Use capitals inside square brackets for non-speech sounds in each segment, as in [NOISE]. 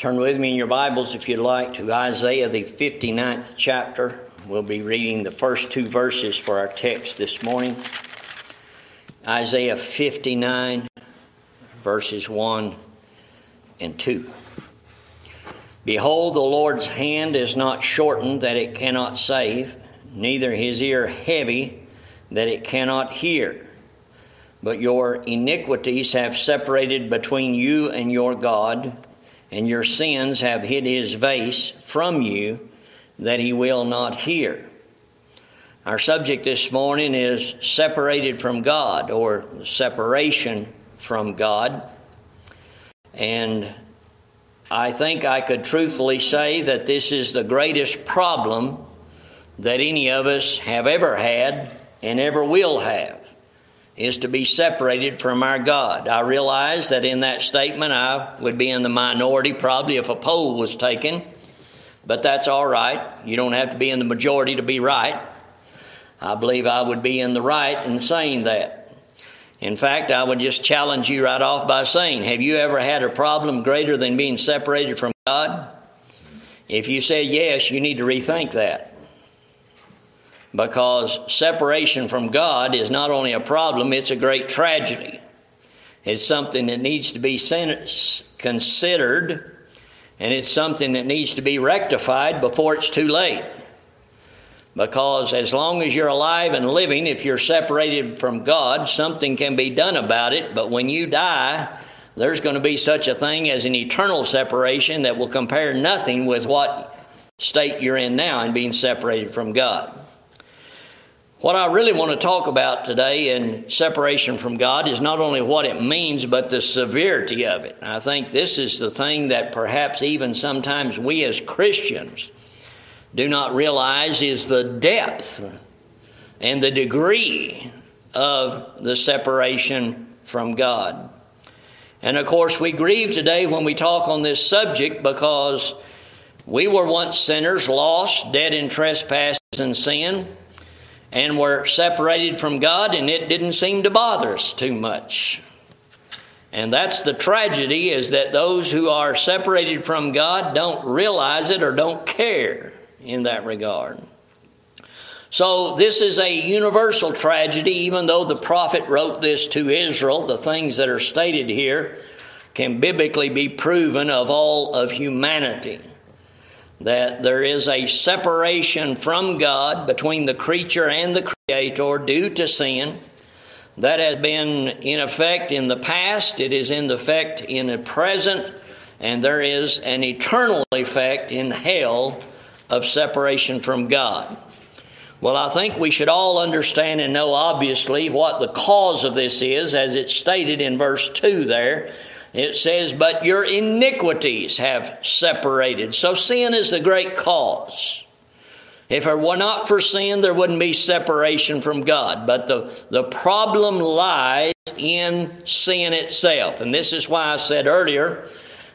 Turn with me in your Bibles, if you'd like, to Isaiah, the 59th chapter. We'll be reading the first two verses for our text this morning. Isaiah 59, verses 1 and 2. Behold, the Lord's hand is not shortened that it cannot save, neither his ear heavy that it cannot hear. But your iniquities have separated between you and your God, and your sins have hid his face from you that he will not hear. Our subject this morning is separated from God or separation from God. And I think I could truthfully say that this is the greatest problem that any of us have ever had and ever will have is to be separated from our God. I realize that in that statement I would be in the minority probably if a poll was taken, but that's all right. You don't have to be in the majority to be right. I believe I would be in the right in saying that. In fact, I would just challenge you right off by saying, Have you ever had a problem greater than being separated from God? If you say yes, you need to rethink that because separation from God is not only a problem, it's a great tragedy. It's something that needs to be considered, and it's something that needs to be rectified before it's too late. Because as long as you're alive and living, if you're separated from God, something can be done about it. But when you die, there's going to be such a thing as an eternal separation that will compare nothing with what state you're in now in being separated from God. What I really want to talk about today in separation from God is not only what it means, but the severity of it. I think this is the thing that perhaps even sometimes we as Christians do not realize is the depth and the degree of the separation from God. And of course, we grieve today when we talk on this subject because we were once sinners, lost, dead in trespasses and sin and were separated from God, and it didn't seem to bother us too much. And that's the tragedy is that those who are separated from God don't realize it or don't care in that regard. So, this is a universal tragedy, even though the prophet wrote this to Israel. The things that are stated here can biblically be proven of all of humanity that there is a separation from God between the creature and the Creator due to sin. That has been in effect in the past, it is in effect in the present, and there is an eternal effect in hell of separation from God. Well, I think we should all understand and know, obviously, what the cause of this is, as it's stated in verse 2 there. It says, But your iniquities have separated. So sin is the great cause. If it were not for sin, there wouldn't be separation from God. But the, the problem lies in sin itself. And this is why I said earlier,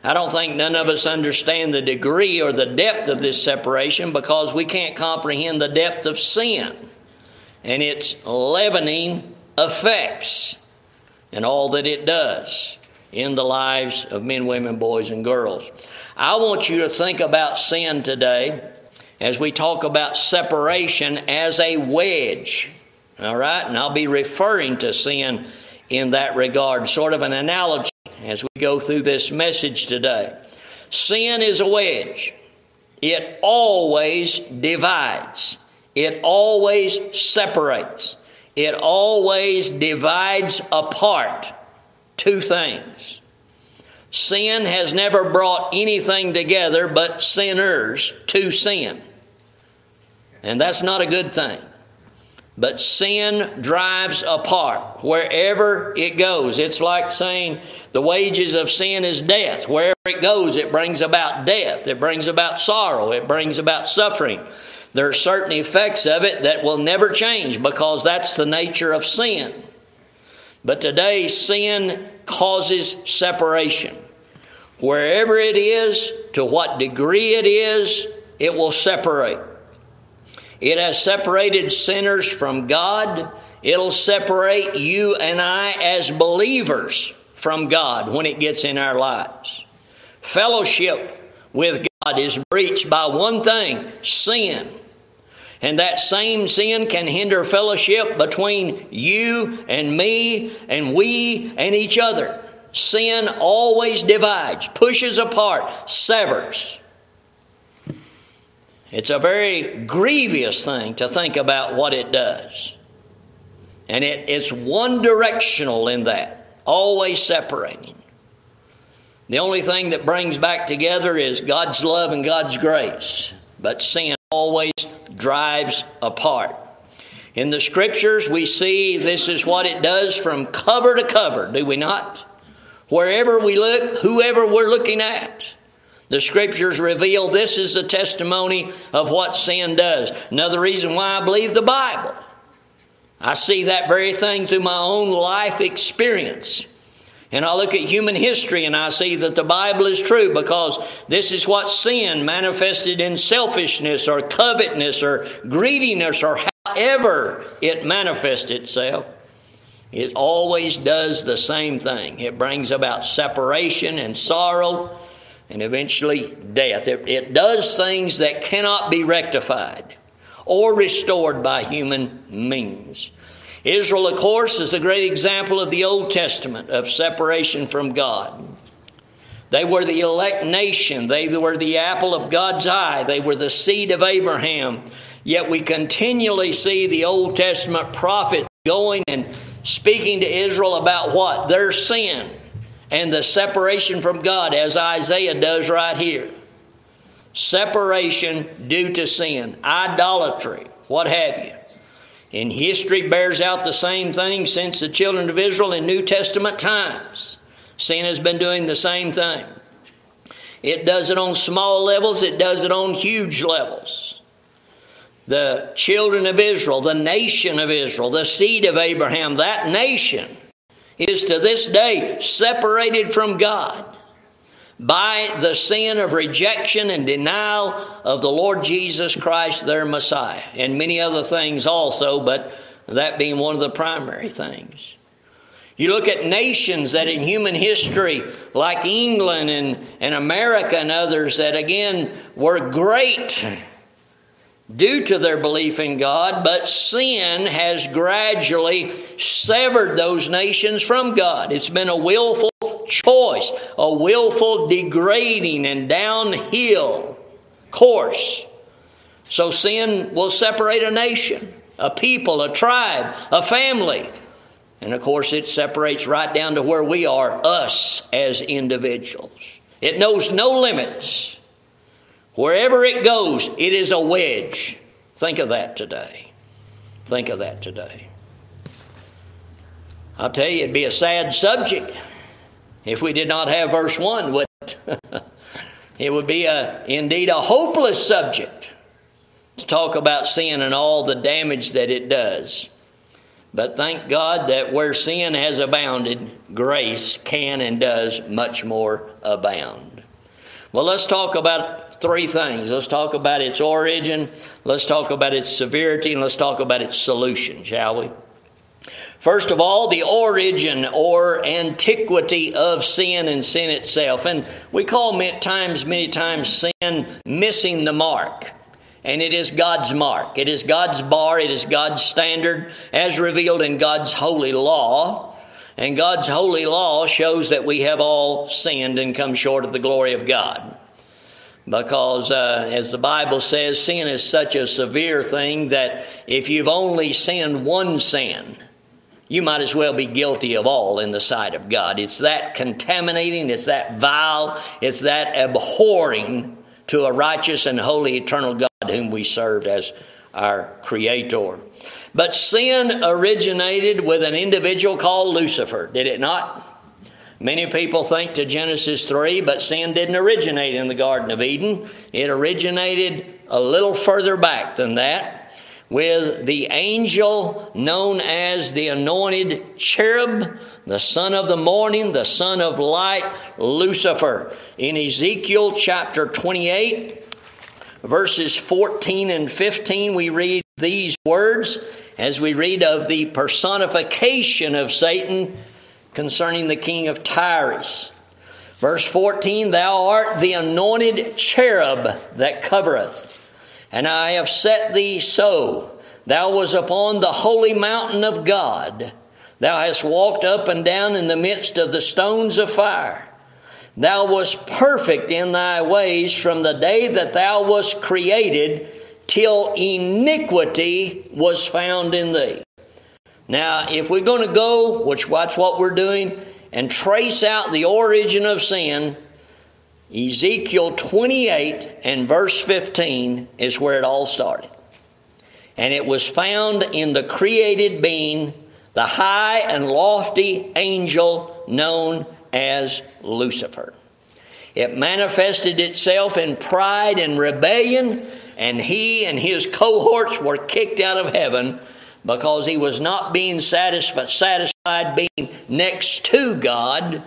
I don't think none of us understand the degree or the depth of this separation because we can't comprehend the depth of sin and its leavening effects and all that it does in the lives of men, women, boys, and girls. I want you to think about sin today as we talk about separation as a wedge. All right? And I'll be referring to sin in that regard, sort of an analogy as we go through this message today. Sin is a wedge, it always divides, it always separates, it always divides apart two things. Sin has never brought anything together but sinners to sin. And that's not a good thing. But sin drives apart wherever it goes. It's like saying the wages of sin is death. Wherever it goes, it brings about death, it brings about sorrow, it brings about suffering. There are certain effects of it that will never change because that's the nature of sin. But today, sin causes separation. Wherever it is, to what degree it is, it will separate. It has separated sinners from God. It'll separate you and I as believers from God when it gets in our lives. Fellowship with God is breached by one thing sin. And that same sin can hinder fellowship between you and me and we and each other. Sin always divides, pushes apart, severs. It's a very grievous thing to think about what it does. And it, it's one directional in that, always separating. The only thing that brings back together is God's love and God's grace. But sin always drives apart. In the scriptures, we see this is what it does from cover to cover, do we not? Wherever we look, whoever we're looking at, the scriptures reveal this is the testimony of what sin does. Another reason why I believe the Bible. I see that very thing through my own life experience. And I look at human history and I see that the Bible is true because this is what sin manifested in selfishness or covetousness or greediness or however it manifests itself. It always does the same thing. It brings about separation and sorrow and eventually death. It, it does things that cannot be rectified or restored by human means. Israel, of course, is a great example of the Old Testament of separation from God. They were the elect nation. They were the apple of God's eye. They were the seed of Abraham. Yet we continually see the Old Testament prophets going and speaking to Israel about what? Their sin and the separation from God, as Isaiah does right here. Separation due to sin, idolatry, what have you. And history bears out the same thing since the children of Israel in New Testament times. Sin has been doing the same thing. It does it on small levels, it does it on huge levels. The children of Israel, the nation of Israel, the seed of Abraham, that nation is to this day separated from God by the sin of rejection and denial of the Lord Jesus Christ, their Messiah, and many other things also, but that being one of the primary things. You look at nations that in human history, like England and, and America and others, that again were great due to their belief in God, but sin has gradually severed those nations from God. It's been a willful choice, a willful degrading and downhill course. So sin will separate a nation, a people, a tribe, a family. And of course, it separates right down to where we are, us as individuals. It knows no limits. Wherever it goes, it is a wedge. Think of that today. Think of that today. I'll tell you, it'd be a sad subject if we did not have verse 1, would it? [LAUGHS] it would be a, indeed a hopeless subject to talk about sin and all the damage that it does. But thank God that where sin has abounded, grace can and does much more abound. Well, let's talk about three things. Let's talk about its origin, let's talk about its severity, and let's talk about its solution, shall we? First of all, the origin or antiquity of sin and sin itself. And we call many times, many times, sin missing the mark. And it is God's mark. It is God's bar. It is God's standard as revealed in God's holy law. And God's holy law shows that we have all sinned and come short of the glory of God. Because, uh, as the Bible says, sin is such a severe thing that if you've only sinned one sin, you might as well be guilty of all in the sight of God. It's that contaminating, it's that vile, it's that abhorring to a righteous and holy eternal God whom we serve as our Creator. But sin originated with an individual called Lucifer, did it not? Many people think to Genesis 3, but sin didn't originate in the Garden of Eden. It originated a little further back than that with the angel known as the anointed cherub, the son of the morning, the son of light, Lucifer. In Ezekiel chapter 28, verses 14 and 15, we read these words as we read of the personification of Satan concerning the king of Tyrus. Verse 14 Thou art the anointed cherub that covereth, and I have set thee so. Thou was upon the holy mountain of God. Thou hast walked up and down in the midst of the stones of fire. Thou wast perfect in thy ways from the day that thou wast created till iniquity was found in thee. Now, if we're going to go, which that's what we're doing, and trace out the origin of sin, Ezekiel 28 and verse 15 is where it all started. And it was found in the created being, the high and lofty angel known as Lucifer. It manifested itself in pride and rebellion, and he and his cohorts were kicked out of heaven because he was not being satisfied, satisfied being next to God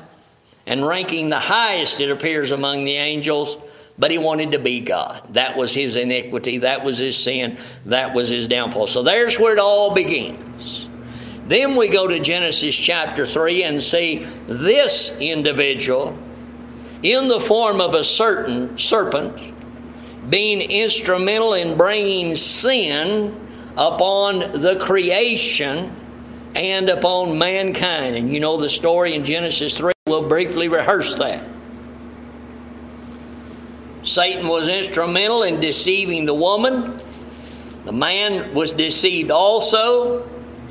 and ranking the highest, it appears, among the angels, but he wanted to be God. That was his iniquity, that was his sin, that was his downfall. So there's where it all begins. Then we go to Genesis chapter 3 and see this individual in the form of a certain serpent being instrumental in bringing sin upon the creation and upon mankind. And you know the story in Genesis 3. We'll briefly rehearse that. Satan was instrumental in deceiving the woman. The man was deceived also,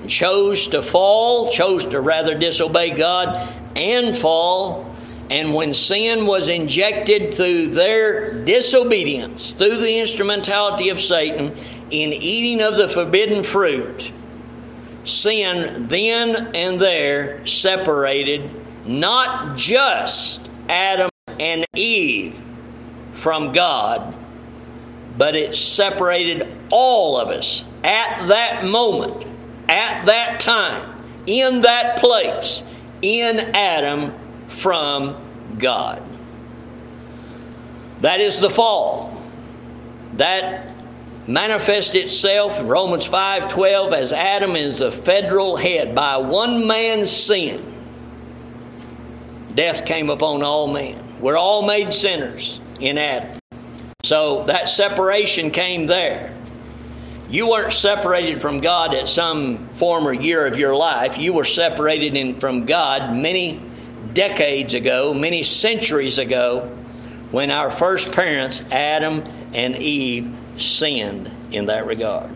chose to fall, chose to rather disobey God and fall. And when sin was injected through their disobedience, through the instrumentality of Satan, in eating of the forbidden fruit, sin then and there separated not just Adam and Eve from God, but it separated all of us at that moment, at that time, in that place, in Adam from God. That is the fall. That manifests itself in Romans 5:12 as Adam is the federal head by one man's sin. Death came upon all men. We're all made sinners in Adam. So that separation came there. You weren't separated from God at some former year of your life. You were separated in, from God many decades ago, many centuries ago, when our first parents, Adam and Eve, sinned in that regard.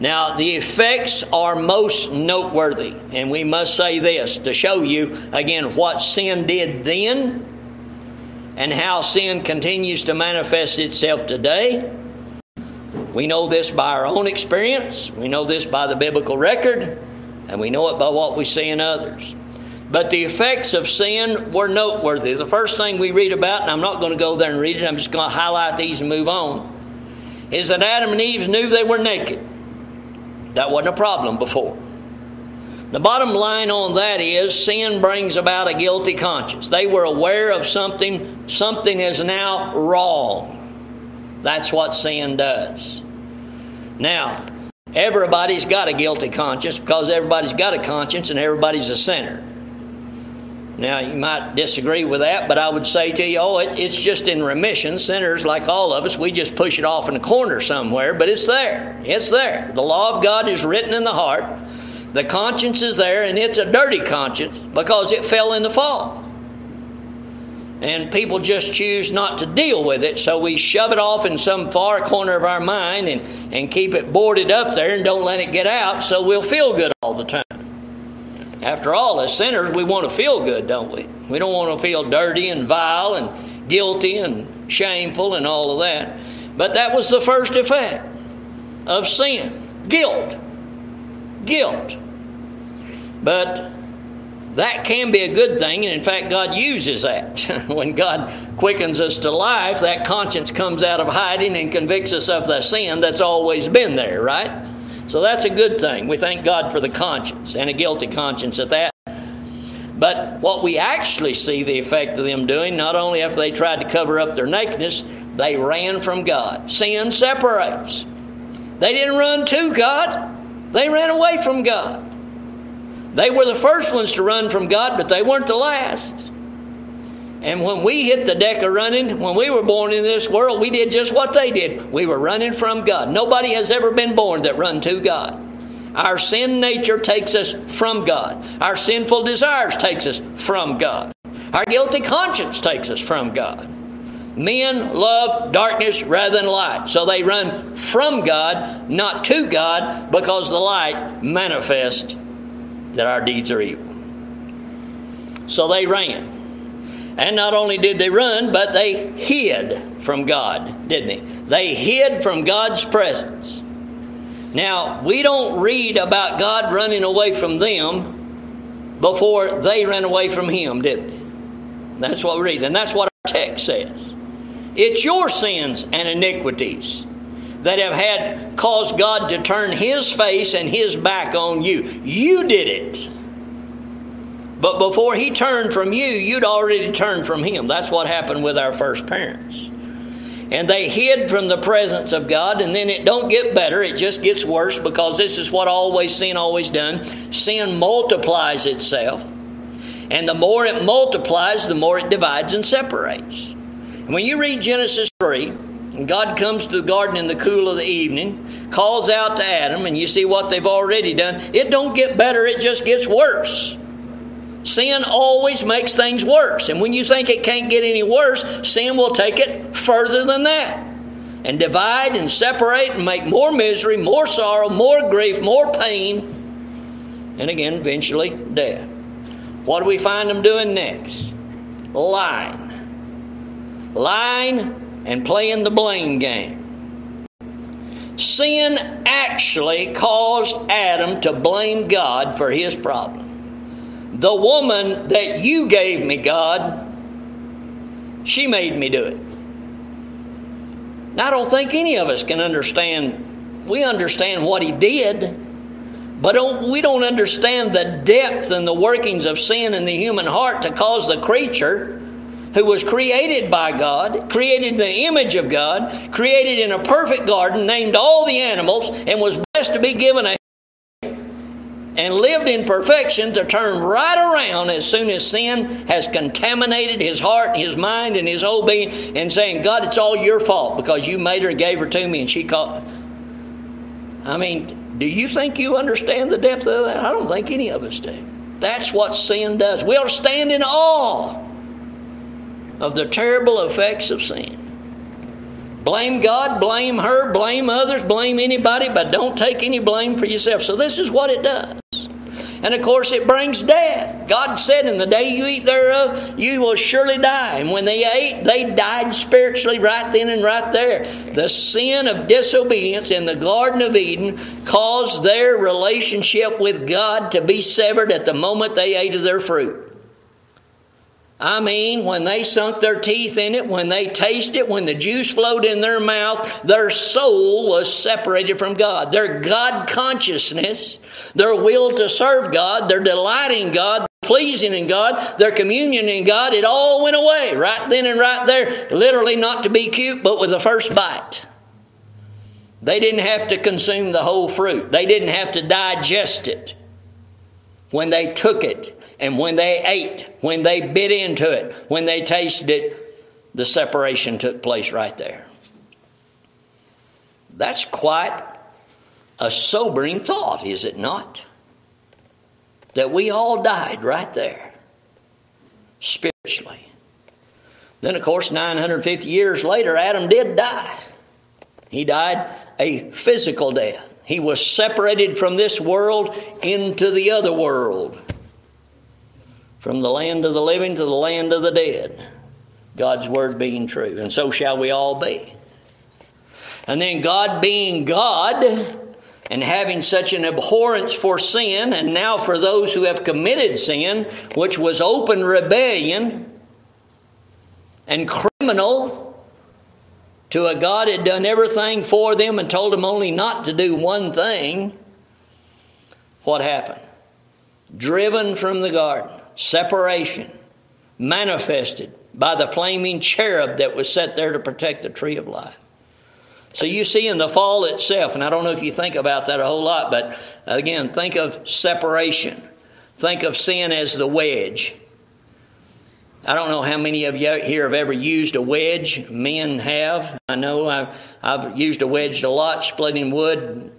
Now, the effects are most noteworthy, and we must say this to show you again what sin did then and how sin continues to manifest itself today. We know this by our own experience, we know this by the biblical record, and we know it by what we see in others. But the effects of sin were noteworthy. The first thing we read about, and I'm not going to go there and read it, I'm just going to highlight these and move on is that Adam and Eve knew they were naked. That wasn't a problem before. The bottom line on that is sin brings about a guilty conscience. They were aware of something, something is now wrong. That's what sin does. Now, everybody's got a guilty conscience because everybody's got a conscience and everybody's a sinner. Now, you might disagree with that, but I would say to you, oh, it, it's just in remission. Sinners, like all of us, we just push it off in a corner somewhere, but it's there. It's there. The law of God is written in the heart. The conscience is there, and it's a dirty conscience because it fell in the fall. And people just choose not to deal with it, so we shove it off in some far corner of our mind and, and keep it boarded up there and don't let it get out so we'll feel good all the time. After all, as sinners, we want to feel good, don't we? We don't want to feel dirty and vile and guilty and shameful and all of that. But that was the first effect of sin guilt. Guilt. But that can be a good thing, and in fact, God uses that. [LAUGHS] when God quickens us to life, that conscience comes out of hiding and convicts us of the sin that's always been there, right? So that's a good thing. We thank God for the conscience and a guilty conscience at that. But what we actually see the effect of them doing, not only after they tried to cover up their nakedness, they ran from God. Sin separates. They didn't run to God, they ran away from God. They were the first ones to run from God, but they weren't the last. And when we hit the deck of running, when we were born in this world, we did just what they did. We were running from God. Nobody has ever been born that run to God. Our sin nature takes us from God. Our sinful desires takes us from God. Our guilty conscience takes us from God. Men love darkness rather than light. So they run from God, not to God, because the light manifests that our deeds are evil. So they ran. And not only did they run, but they hid from God, didn't they? They hid from God's presence. Now, we don't read about God running away from them before they ran away from Him, did they? That's what we read. And that's what our text says. It's your sins and iniquities that have had caused God to turn his face and his back on you. You did it. But before he turned from you, you'd already turned from him. That's what happened with our first parents. And they hid from the presence of God, and then it don't get better, it just gets worse because this is what always sin always done. Sin multiplies itself. And the more it multiplies, the more it divides and separates. When you read Genesis 3, God comes to the garden in the cool of the evening, calls out to Adam, and you see what they've already done. It don't get better, it just gets worse. Sin always makes things worse. And when you think it can't get any worse, sin will take it further than that. And divide and separate and make more misery, more sorrow, more grief, more pain, and again, eventually, death. What do we find them doing next? Lying lying, and playing the blame game. Sin actually caused Adam to blame God for his problem. The woman that you gave me, God, she made me do it. I don't think any of us can understand. We understand what he did, but don't, we don't understand the depth and the workings of sin in the human heart to cause the creature who was created by God, created in the image of God, created in a perfect garden, named all the animals, and was blessed to be given a lived in perfection to turn right around as soon as sin has contaminated his heart, his mind, and his whole being, and saying, God, it's all your fault because you made her and gave her to me, and she caught. I mean, do you think you understand the depth of that? I don't think any of us do. That's what sin does. We ought stand in awe of the terrible effects of sin. Blame God, blame her, blame others, blame anybody, but don't take any blame for yourself. So, this is what it does. And of course, it brings death. God said, In the day you eat thereof, you will surely die. And when they ate, they died spiritually right then and right there. The sin of disobedience in the Garden of Eden caused their relationship with God to be severed at the moment they ate of their fruit. I mean, when they sunk their teeth in it, when they tasted it, when the juice flowed in their mouth, their soul was separated from God. Their God consciousness, their will to serve God, their delight in God, pleasing in God, their communion in God, it all went away right then and right there. Literally, not to be cute, but with the first bite. They didn't have to consume the whole fruit, they didn't have to digest it when they took it and when they ate, when they bit into it, when they tasted it, the separation took place right there. That's quite a sobering thought, is it not? That we all died right there, spiritually. Then, of course, 950 years later, Adam did die. He died a physical death. He was separated from this world into the other world from the land of the living to the land of the dead. God's word being true. And so shall we all be. And then God being God and having such an abhorrence for sin, and now for those who have committed sin, which was open rebellion and criminal to a God had done everything for them and told them only not to do one thing, what happened? Driven from the garden separation manifested by the flaming cherub that was set there to protect the tree of life. So you see in the fall itself, and I don't know if you think about that a whole lot, but again, think of separation. Think of sin as the wedge. I don't know how many of you here have ever used a wedge. Men have. I know I've, I've used a wedge a lot, splitting wood,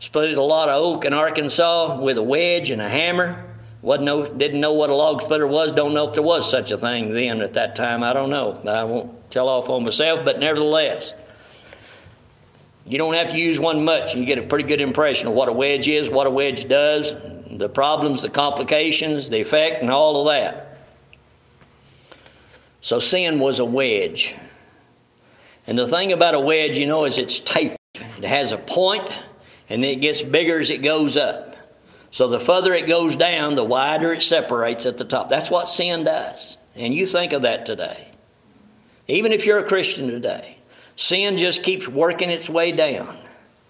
split a lot of oak in Arkansas with a wedge and a hammer. Wasn't know, didn't know what a log splitter was. Don't know if there was such a thing then at that time. I don't know. I won't tell off on myself, but nevertheless, you don't have to use one much. You get a pretty good impression of what a wedge is, what a wedge does, the problems, the complications, the effect, and all of that. So sin was a wedge. And the thing about a wedge, you know, is it's tapered. It has a point, and then it gets bigger as it goes up. So the further it goes down, the wider it separates at the top. That's what sin does. And you think of that today. Even if you're a Christian today, sin just keeps working its way down,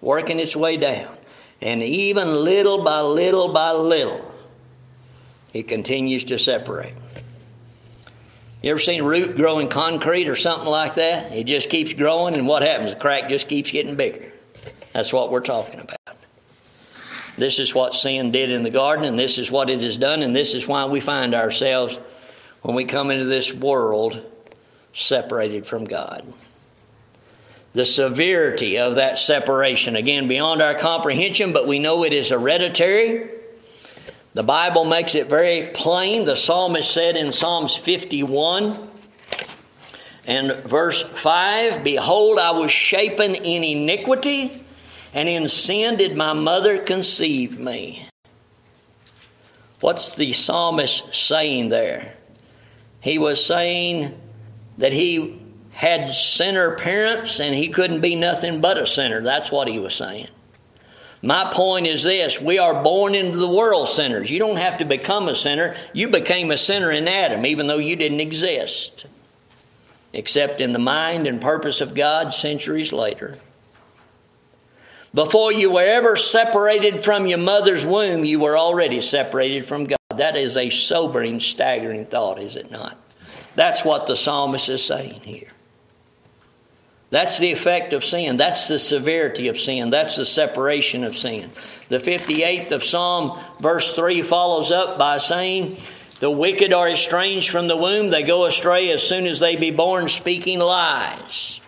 working its way down. And even little by little by little, it continues to separate. You ever seen a root grow in concrete or something like that? It just keeps growing, and what happens? The crack just keeps getting bigger. That's what we're talking about. This is what sin did in the garden, and this is what it has done, and this is why we find ourselves when we come into this world separated from God. The severity of that separation, again, beyond our comprehension, but we know it is hereditary. The Bible makes it very plain. The psalmist said in Psalms 51 and verse 5 Behold, I was shapen in iniquity and in sin did my mother conceive me. What's the psalmist saying there? He was saying that he had sinner parents and he couldn't be nothing but a sinner. That's what he was saying. My point is this we are born into the world sinners. You don't have to become a sinner. You became a sinner in Adam, even though you didn't exist, except in the mind and purpose of God centuries later. Before you were ever separated from your mother's womb, you were already separated from God. That is a sobering, staggering thought, is it not? That's what the psalmist is saying here. That's the effect of sin. That's the severity of sin. That's the separation of sin. The 58th of Psalm, verse 3, follows up by saying, The wicked are estranged from the womb. They go astray as soon as they be born, speaking lies.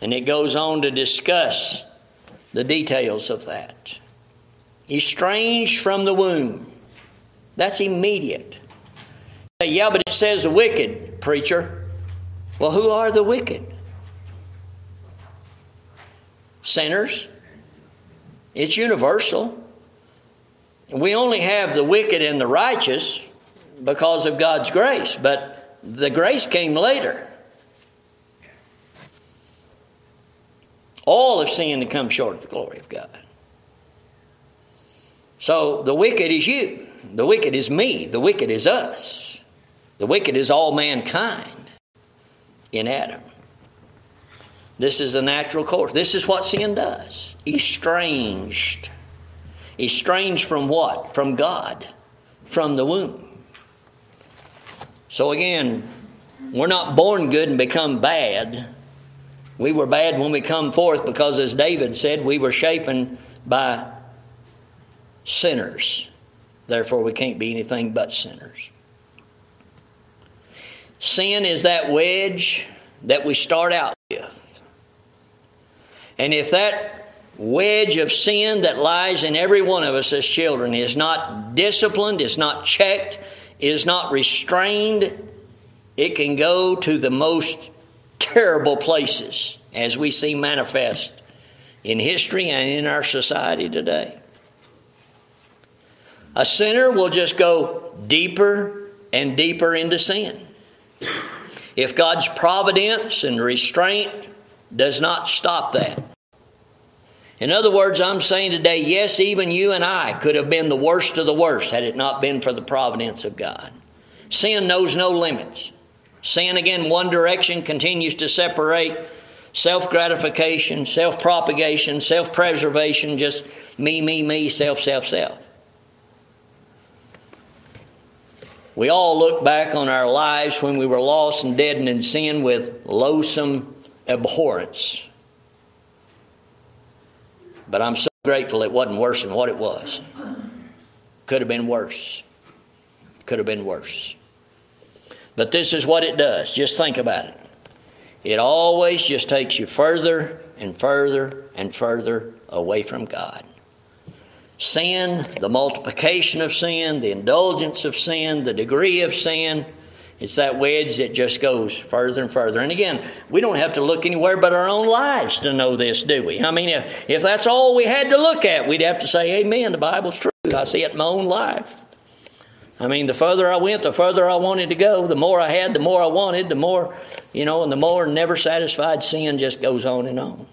And it goes on to discuss the details of that. Estranged from the womb. That's immediate. Yeah, but it says the wicked, preacher. Well, who are the wicked? Sinners. It's universal. We only have the wicked and the righteous because of God's grace, but the grace came later. All have sinned and come short of the glory of God. So the wicked is you. The wicked is me. The wicked is us. The wicked is all mankind in Adam. This is a natural course. This is what sin does. Estranged. Estranged from what? From God, from the womb. So again, we're not born good and become bad. We were bad when we come forth because, as David said, we were shapen by sinners. Therefore, we can't be anything but sinners. Sin is that wedge that we start out with. And if that wedge of sin that lies in every one of us as children is not disciplined, is not checked, is not restrained, it can go to the most terrible places as we see manifest in history and in our society today. A sinner will just go deeper and deeper into sin. If God's providence and restraint does not stop that. In other words, I'm saying today, yes, even you and I could have been the worst of the worst had it not been for the providence of God. Sin knows no limits. Sin, again, one direction continues to separate self gratification, self propagation, self preservation, just me, me, me, self, self, self. We all look back on our lives when we were lost and dead and in sin with loathsome abhorrence. But I'm so grateful it wasn't worse than what it was. Could have been worse. Could have been worse. But this is what it does. Just think about it. It always just takes you further and further and further away from God. Sin, the multiplication of sin, the indulgence of sin, the degree of sin, it's that wedge that just goes further and further. And again, we don't have to look anywhere but our own lives to know this, do we? I mean, if, if that's all we had to look at, we'd have to say, Amen, the Bible's true. I see it in my own life. I mean, the further I went, the further I wanted to go. The more I had, the more I wanted, the more, you know, and the more never satisfied sin just goes on and on.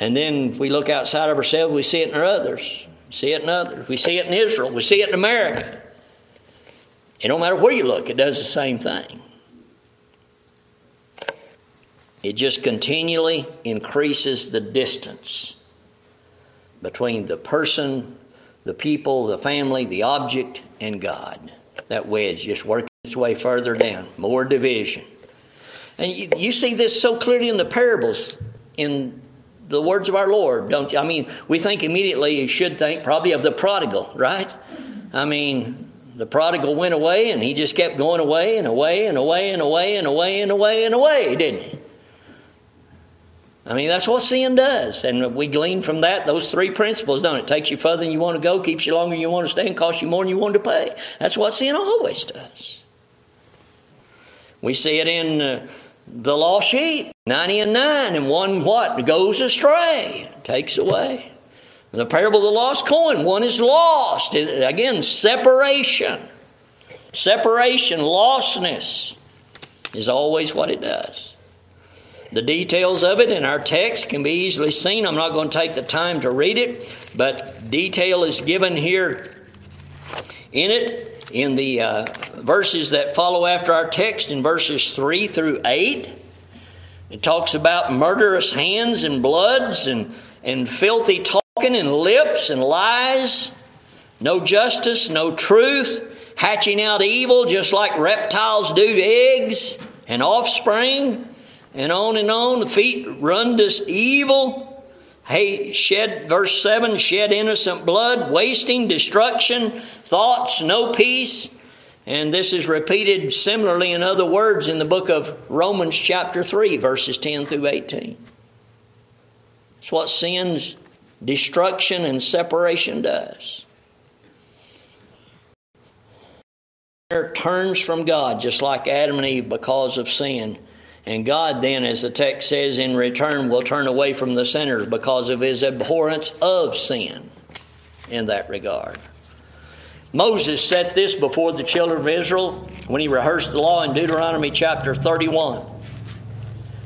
And then we look outside of ourselves, we see it in others, see it in others. We see it in Israel, we see it in America. It don't matter where you look, it does the same thing. It just continually increases the distance between the person, the people, the family, the object, and God. That wedge just working its way further down, more division. And you, you see this so clearly in the parables in the words of our Lord, don't you? I mean, we think immediately, you should think probably of the prodigal, right? I mean, the prodigal went away and he just kept going away and away and away and away and away and away and away, didn't he? I mean, that's what sin does. And we glean from that those three principles, don't it? Takes you further than you want to go, keeps you longer than you want to stay, and costs you more than you want to pay. That's what sin always does. We see it in uh, the lost sheep 90 and 9, and one what? Goes astray, takes away. The parable of the lost coin, one is lost. Again, separation. Separation, lostness is always what it does. The details of it in our text can be easily seen. I'm not going to take the time to read it, but detail is given here in it in the uh, verses that follow after our text in verses 3 through 8. It talks about murderous hands and bloods and, and filthy talking and lips and lies, no justice, no truth, hatching out evil just like reptiles do to eggs and offspring, and on and on. The feet run this evil. Hey, shed, verse 7 shed innocent blood, wasting, destruction, thoughts, no peace. And this is repeated similarly in other words in the book of Romans, chapter 3, verses 10 through 18. It's what sins destruction and separation does. Turns from God, just like Adam and Eve, because of sin. And God, then, as the text says, in return will turn away from the sinners because of his abhorrence of sin in that regard. Moses set this before the children of Israel when he rehearsed the law in Deuteronomy chapter 31.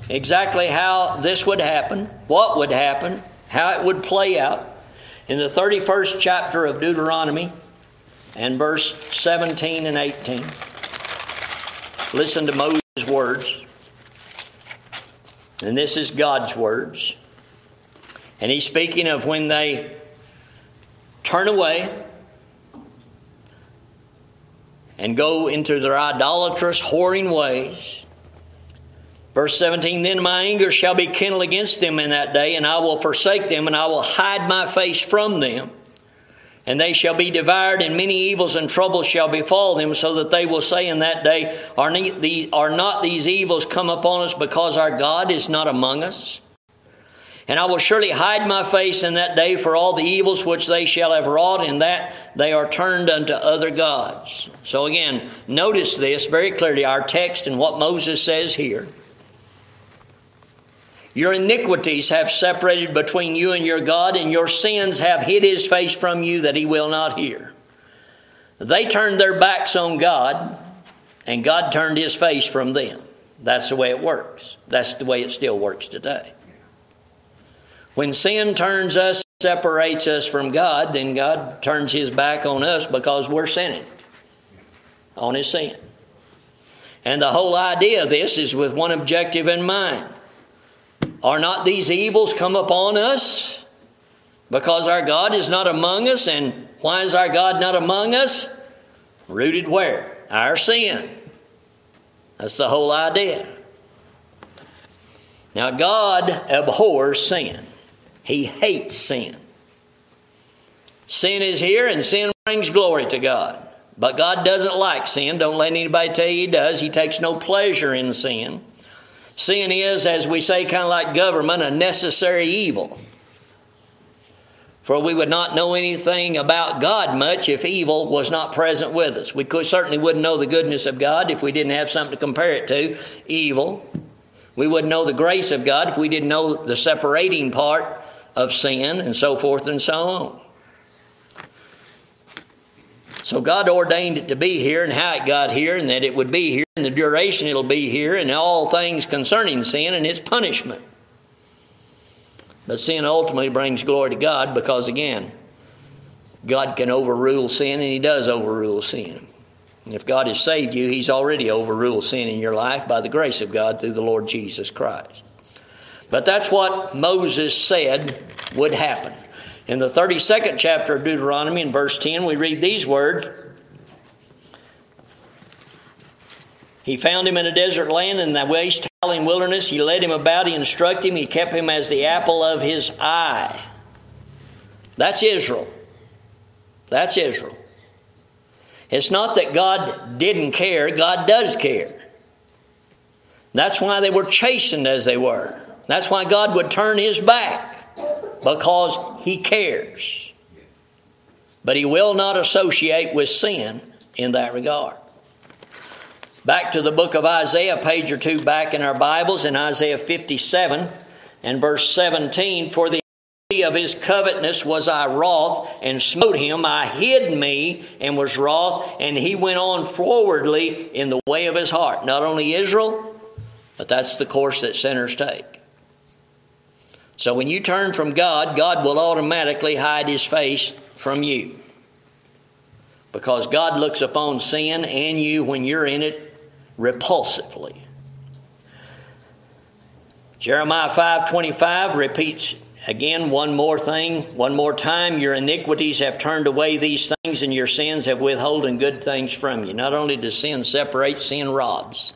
Exactly how this would happen, what would happen, how it would play out in the 31st chapter of Deuteronomy and verse 17 and 18. Listen to Moses' words. And this is God's words. And he's speaking of when they turn away and go into their idolatrous, whoring ways Verse 17 Then my anger shall be kindled against them in that day, and I will forsake them, and I will hide my face from them. And they shall be devoured, and many evils and troubles shall befall them, so that they will say in that day, Are not these evils come upon us because our God is not among us? And I will surely hide my face in that day for all the evils which they shall have wrought, in that they are turned unto other gods. So again, notice this very clearly, our text and what Moses says here. Your iniquities have separated between you and your God, and your sins have hid his face from you that he will not hear. They turned their backs on God, and God turned his face from them. That's the way it works. That's the way it still works today. When sin turns us, separates us from God, then God turns his back on us because we're sinning on his sin. And the whole idea of this is with one objective in mind are not these evils come upon us? Because our God is not among us. And why is our God not among us? Rooted where? Our sin. That's the whole idea. Now, God abhors sin, He hates sin. Sin is here, and sin brings glory to God. But God doesn't like sin. Don't let anybody tell you He does. He takes no pleasure in sin. Sin is, as we say, kind of like government, a necessary evil. For we would not know anything about God much if evil was not present with us. We could, certainly wouldn't know the goodness of God if we didn't have something to compare it to evil. We wouldn't know the grace of God if we didn't know the separating part of sin and so forth and so on. So God ordained it to be here and how it got here and that it would be here and the duration it'll be here and all things concerning sin and its punishment. But sin ultimately brings glory to God because, again, God can overrule sin and He does overrule sin. And if God has saved you, He's already overruled sin in your life by the grace of God through the Lord Jesus Christ. But that's what Moses said would happen. In the 32nd chapter of Deuteronomy, in verse 10, we read these words He found him in a desert land in the waste howling wilderness. He led him about, he instructed him, he kept him as the apple of his eye. That's Israel. That's Israel. It's not that God didn't care, God does care. That's why they were chastened as they were. That's why God would turn his back because He cares. But He will not associate with sin in that regard. Back to the book of Isaiah, page or two back in our Bibles, in Isaiah 57 and verse 17 For the of his covetousness was I wroth and smote him. I hid me and was wroth, and he went on forwardly in the way of his heart. Not only Israel, but that's the course that sinners take. So when you turn from God, God will automatically hide his face from you. Because God looks upon sin and you when you're in it repulsively. Jeremiah 5:25 repeats again one more thing, one more time, your iniquities have turned away these things and your sins have withholden good things from you. Not only does sin separate, sin robs.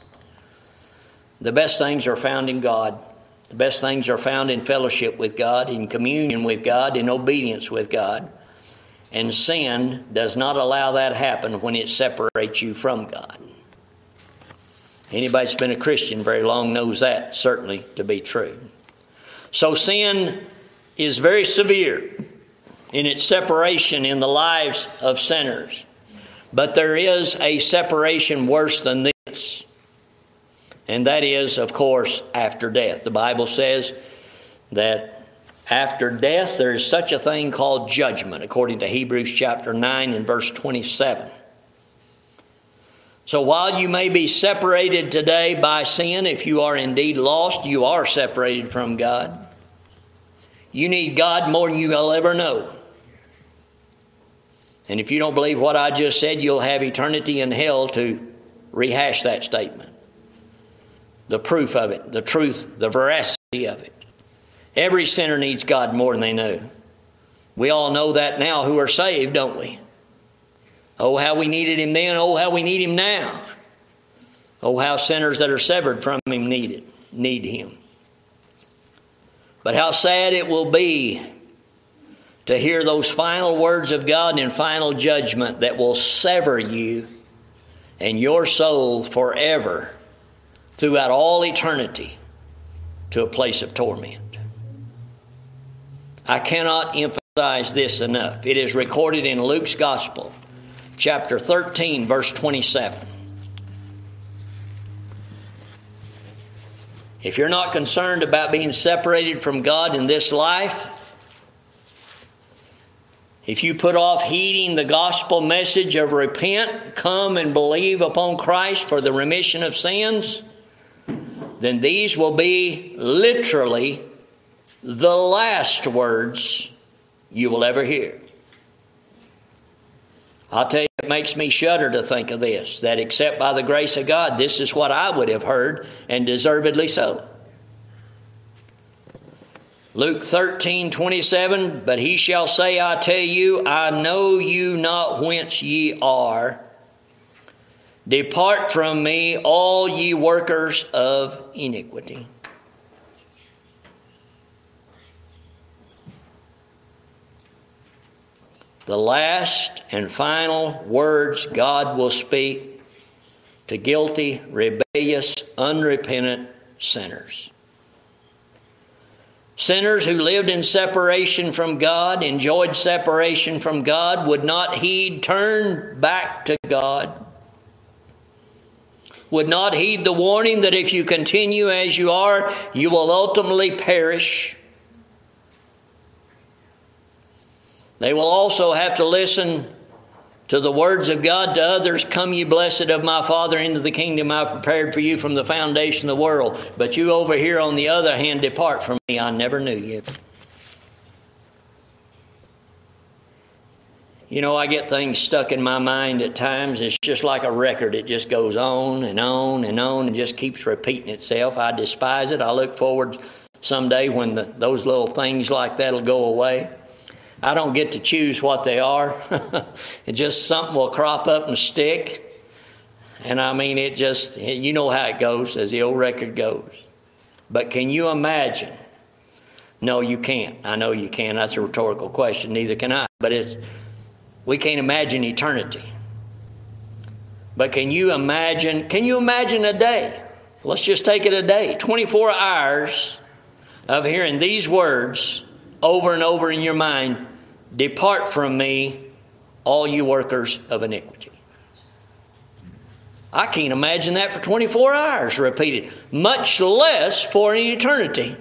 The best things are found in God. The best things are found in fellowship with God, in communion with God, in obedience with God. And sin does not allow that happen when it separates you from God. Anybody that's been a Christian very long knows that certainly to be true. So sin is very severe in its separation in the lives of sinners. But there is a separation worse than this. And that is, of course, after death. The Bible says that after death there is such a thing called judgment, according to Hebrews chapter 9 and verse 27. So while you may be separated today by sin, if you are indeed lost, you are separated from God. You need God more than you'll ever know. And if you don't believe what I just said, you'll have eternity in hell to rehash that statement the proof of it, the truth, the veracity of it. Every sinner needs God more than they know. We all know that now who are saved, don't we? Oh, how we needed Him then. Oh, how we need Him now. Oh, how sinners that are severed from Him need it, need Him. But how sad it will be to hear those final words of God in final judgment that will sever you and your soul forever throughout all eternity to a place of torment. I cannot emphasize this enough. It is recorded in Luke's Gospel, chapter 13, verse 27. If you're not concerned about being separated from God in this life, if you put off heeding the gospel message of repent, come and believe upon Christ for the remission of sins, then these will be literally the last words you will ever hear. I'll tell you, it makes me shudder to think of this that except by the grace of God, this is what I would have heard, and deservedly so. Luke 13, 27, but he shall say, I tell you, I know you not whence ye are. Depart from me, all ye workers of iniquity. the last and final words God will speak to guilty, rebellious, unrepentant sinners. Sinners who lived in separation from God, enjoyed separation from God, would not heed, turn back to God, would not heed the warning that if you continue as you are, you will ultimately perish. They will also have to listen to the words of God to others Come, ye blessed of my Father, into the kingdom I prepared for you from the foundation of the world. But you over here, on the other hand, depart from me. I never knew you. You know, I get things stuck in my mind at times. It's just like a record. It just goes on and on and on and just keeps repeating itself. I despise it. I look forward someday when the, those little things like that will go away. I don't get to choose what they are. [LAUGHS] it just something will crop up and stick. And I mean, it just, you know how it goes, as the old record goes. But can you imagine? No, you can't. I know you can. That's a rhetorical question. Neither can I. But it's, we can't imagine eternity. But can you imagine, can you imagine a day? Let's just take it a day 24 hours of hearing these words over and over in your mind Depart from me, all you workers of iniquity. I can't imagine that for 24 hours repeated, much less for an eternity.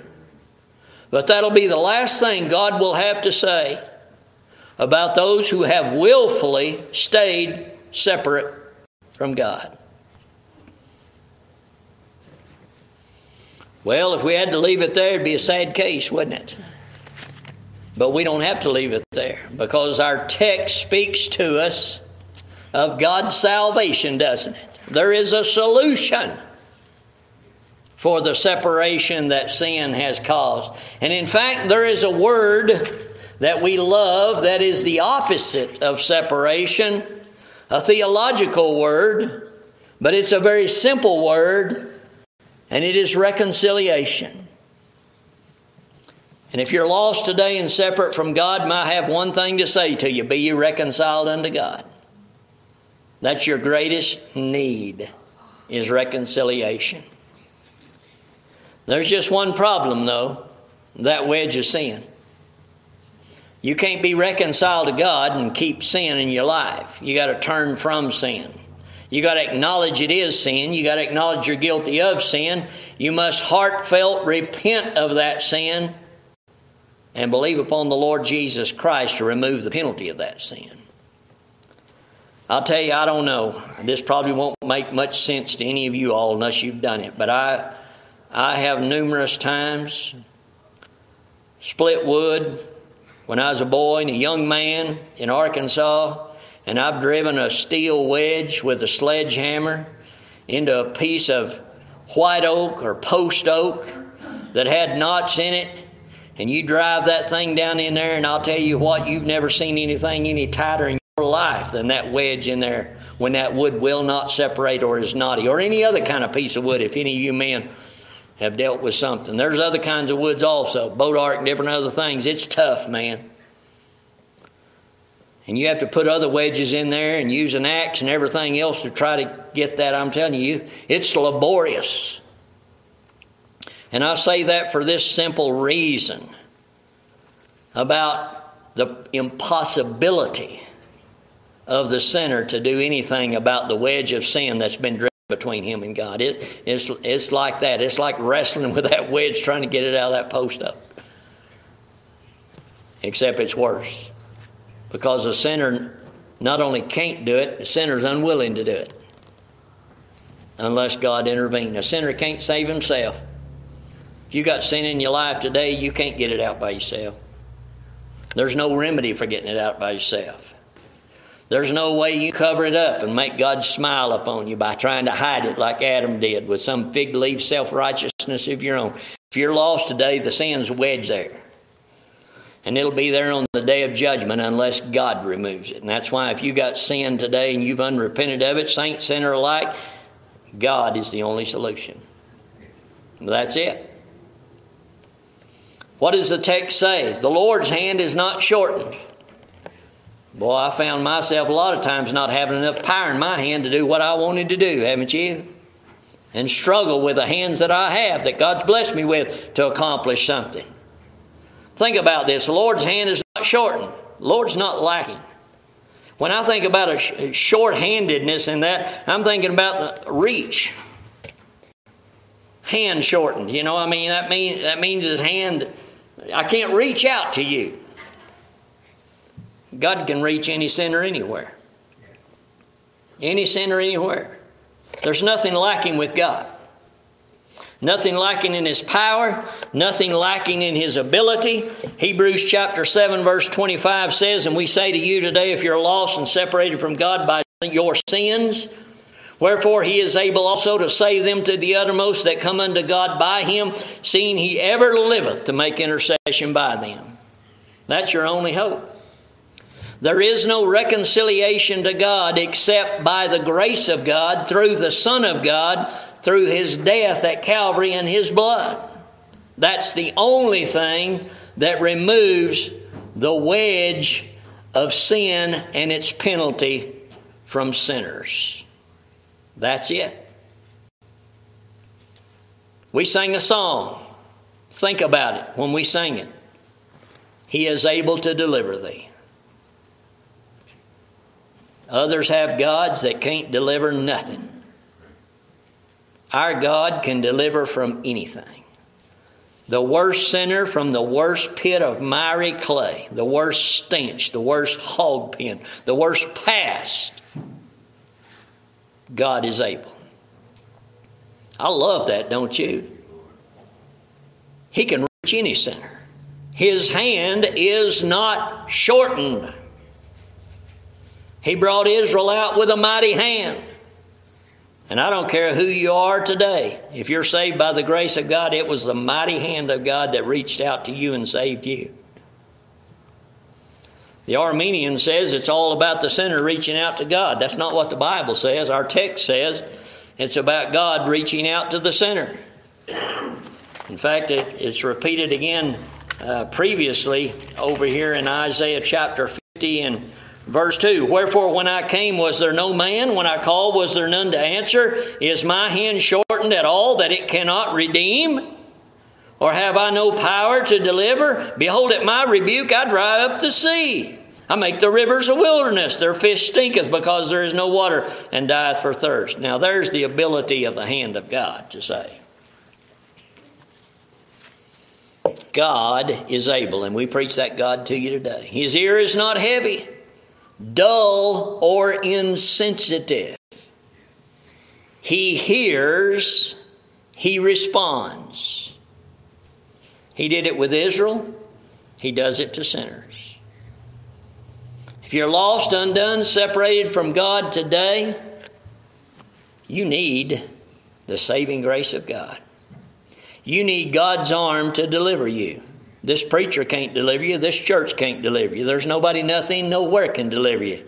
But that'll be the last thing God will have to say about those who have willfully stayed separate from God. Well, if we had to leave it there, it'd be a sad case, wouldn't it? But we don't have to leave it there because our text speaks to us of God's salvation, doesn't it? There is a solution for the separation that sin has caused. And in fact, there is a word that we love that is the opposite of separation, a theological word, but it's a very simple word, and it is reconciliation. And if you're lost today and separate from God, I have one thing to say to you be you reconciled unto God. That's your greatest need is reconciliation. There's just one problem though, that wedge of sin. You can't be reconciled to God and keep sin in your life. You got to turn from sin. You got to acknowledge it is sin. You got to acknowledge you're guilty of sin. You must heartfelt repent of that sin and believe upon the Lord Jesus Christ to remove the penalty of that sin. I'll tell you, I don't know. This probably won't make much sense to any of you all unless you've done it, but I, I have numerous times split wood when I was a boy and a young man in Arkansas, and I've driven a steel wedge with a sledgehammer into a piece of white oak or post oak that had knots in it and you drive that thing down in there, and I'll tell you what, you've never seen anything any tighter in your life than that wedge in there when that wood will not separate or is knotty, or any other kind of piece of wood, if any of you men have dealt with something. There's other kinds of woods also, bois d'arc and different other things. It's tough, man. And you have to put other wedges in there and use an axe and everything else to try to get that. I'm telling you, it's laborious. And I say that for this simple reason about the impossibility of the sinner to do anything about the wedge of sin that's been between him and God. It, it's, it's like that. It's like wrestling [LAUGHS] with that wedge trying to get it out of that post oak. Except it's worse. Because the sinner not only can't do it, the sinner's unwilling to do it. Unless God intervenes. A sinner can't save himself. If you got sin in your life today, you can't get it out by yourself. There's no remedy for getting it out by yourself. There's no way you cover it up and make God smile upon you by trying to hide it like Adam did with some fig leaf self righteousness of your own. If you're lost today, the sin's wedged there. And it'll be there on the day of judgment unless God removes it. And that's why if you got sin today and you've unrepented of it, saint, sinner alike, God is the only solution. That's it. What does the text say? The Lord's hand is not shortened Boy, I found myself a lot of times not having enough power in my hand to do what I wanted to do, haven't you? And struggle with the hands that I have that God's blessed me with to accomplish something. Think about this the Lord's hand is not shortened, the Lord's not lacking. When I think about a short handedness in that, I'm thinking about the reach. Hand shortened, you know, I mean, that, mean, that means his hand, I can't reach out to you. God can reach any sinner anywhere. Any sinner anywhere. There's nothing lacking with God. Nothing lacking in his power, nothing lacking in his ability. Hebrews chapter 7, verse 25 says, And we say to you today, if you're lost and separated from God by your sins, wherefore he is able also to save them to the uttermost that come unto God by him, seeing he ever liveth to make intercession by them. That's your only hope. There is no reconciliation to God except by the grace of God through the Son of God, through his death at Calvary and his blood. That's the only thing that removes the wedge of sin and its penalty from sinners. That's it. We sang a song. Think about it when we sing it. He is able to deliver thee. Others have gods that can't deliver nothing. Our God can deliver from anything. The worst sinner from the worst pit of miry clay, the worst stench, the worst hog pen, the worst past, God is able. I love that, don't you? He can reach any sinner. His hand is not shortened. He brought Israel out with a mighty hand. And I don't care who you are today. If you're saved by the grace of God, it was the mighty hand of God that reached out to you and saved you. The Arminian says it's all about the sinner reaching out to God. That's not what the Bible says. Our text says it's about God reaching out to the sinner. In fact, it, it's repeated again uh, previously over here in Isaiah chapter 50 and Verse 2 Wherefore, when I came, was there no man? When I called, was there none to answer? Is my hand shortened at all that it cannot redeem? Or have I no power to deliver? Behold, at my rebuke I dry up the sea. I make the rivers a wilderness. Their fish stinketh because there is no water and dieth for thirst. Now, there's the ability of the hand of God to say. God is able, and we preach that God to you today. His ear is not heavy dull or insensitive. He hears, he responds. He did it with Israel, he does it to sinners. If you're lost, undone, separated from God today, you need the saving grace of God. You need God's arm to deliver you. This preacher can't deliver you. This church can't deliver you. There's nobody, nothing, nowhere can deliver you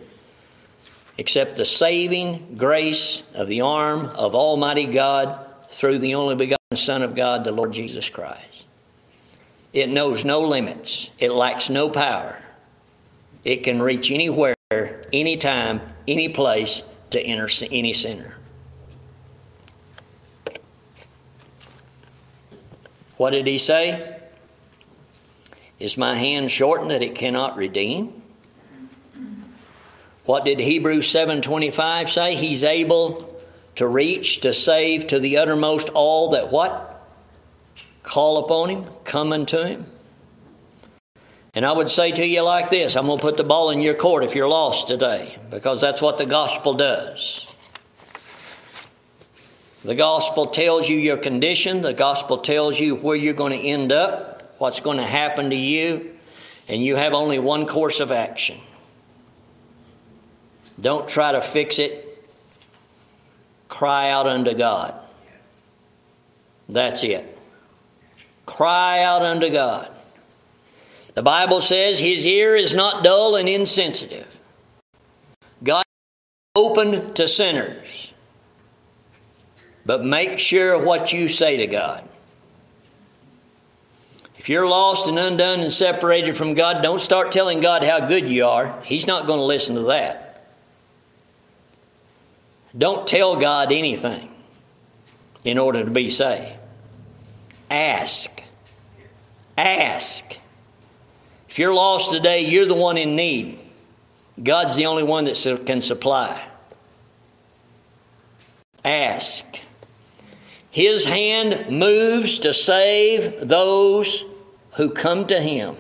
except the saving grace of the arm of Almighty God through the only begotten Son of God, the Lord Jesus Christ. It knows no limits, it lacks no power. It can reach anywhere, anytime, any place to enter any sinner. What did he say? Is my hand shortened that it cannot redeem? What did Hebrews 7:25 say? He's able to reach to save to the uttermost all that what? Call upon him, come unto him. And I would say to you like this I'm going to put the ball in your court if you're lost today, because that's what the gospel does. The gospel tells you your condition, the gospel tells you where you're going to end up what's going to happen to you, and you have only one course of action. Don't try to fix it. Cry out unto God. That's it. Cry out unto God. The Bible says his ear is not dull and insensitive. God is open to sinners. But make sure what you say to God. If you're lost and undone and separated from God, don't start telling God how good you are. He's not going to listen to that. Don't tell God anything in order to be saved. Ask. Ask. If you're lost today, you're the one in need. God's the only one that can supply. Ask. His hand moves to save those who come to Him,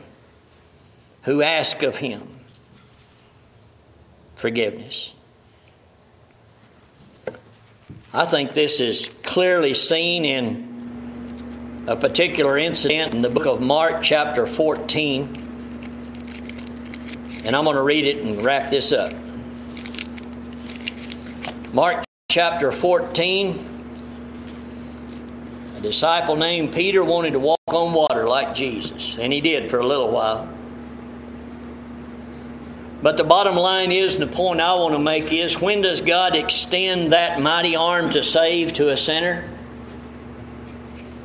who ask of Him forgiveness. I think this is clearly seen in a particular incident in the book of Mark, chapter 14. And I'm going to read it and wrap this up. Mark chapter 14. Disciple named Peter wanted to walk on water like Jesus, and he did for a little while. But the bottom line is, and the point I want to make is when does God extend that mighty arm to save to a sinner?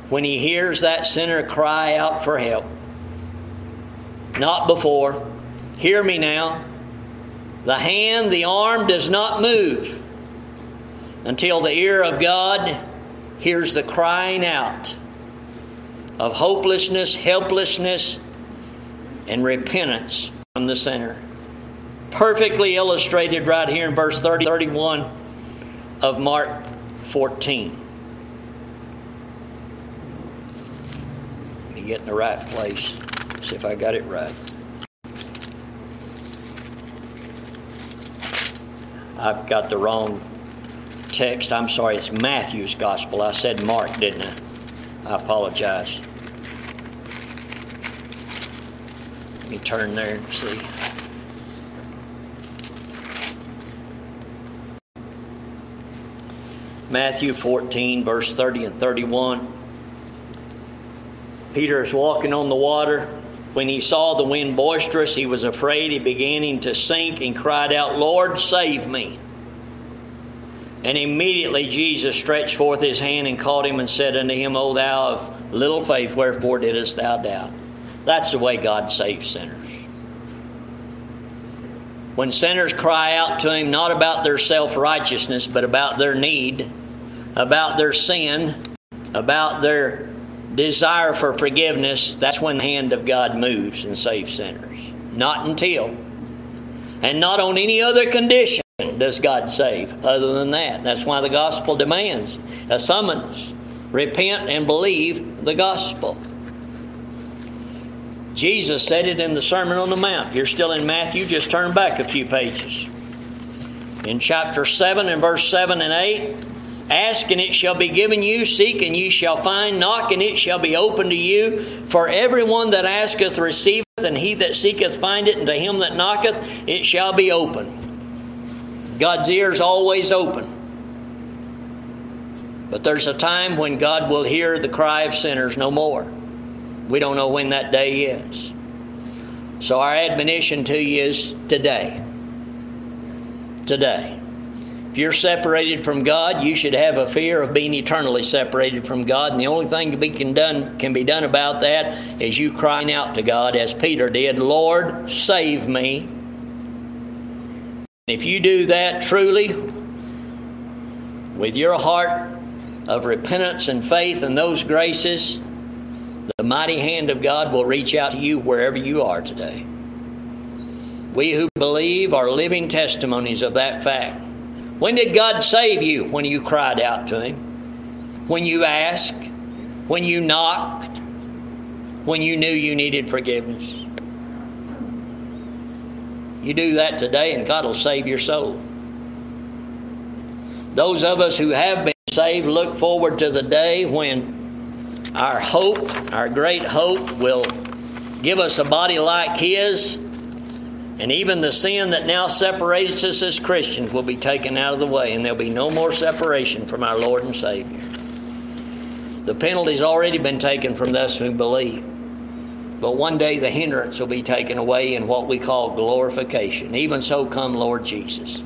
When he hears that sinner cry out for help. Not before. Hear me now. The hand, the arm does not move until the ear of God hears the crying out of hopelessness, helplessness, and repentance from the sinner perfectly illustrated right here in verse 30, 31 of Mark 14. Let me get in the right place, see if I got it right. I've got the wrong text. I'm sorry, it's Matthew's gospel. I said Mark, didn't I? I apologize. Let me turn there and see. Matthew 14, verse 30 and 31. Peter is walking on the water. When he saw the wind boisterous, he was afraid. He beginning to sink and cried out, Lord, save me. And immediately Jesus stretched forth his hand and caught him and said unto him, O thou of little faith, wherefore didst thou doubt? That's the way God saves sinners. When sinners cry out to him not about their self righteousness, but about their need, about their sin, about their desire for forgiveness, that's when the hand of God moves and saves sinners. Not until. And not on any other condition does God save other than that. That's why the gospel demands a summons. Repent and believe the gospel. Jesus said it in the Sermon on the Mount. If you're still in Matthew, just turn back a few pages. In chapter 7 and verse 7 and 8, Ask and it shall be given you, seek and ye shall find, knock and it shall be opened to you. For everyone that asketh receiveth, and he that seeketh findeth, and to him that knocketh it shall be open. God's ear is always open. But there's a time when God will hear the cry of sinners no more. We don't know when that day is. So our admonition to you is today. Today. If you're separated from God, you should have a fear of being eternally separated from God. And the only thing that can, done, can be done about that is you crying out to God, as Peter did, Lord, save me. If you do that truly, with your heart of repentance and faith and those graces, the mighty hand of God will reach out to you wherever you are today. We who believe are living testimonies of that fact. When did God save you? When you cried out to Him, when you asked, when you knocked, when you knew you needed forgiveness. You do that today, and God will save your soul. Those of us who have been saved look forward to the day when our hope, our great hope, will give us a body like His and even the sin that now separates us as Christians will be taken out of the way, and there'll be no more separation from our Lord and Savior. The penalty's already been taken from those who believe. But one day the hindrance will be taken away in what we call glorification. Even so, come, Lord Jesus.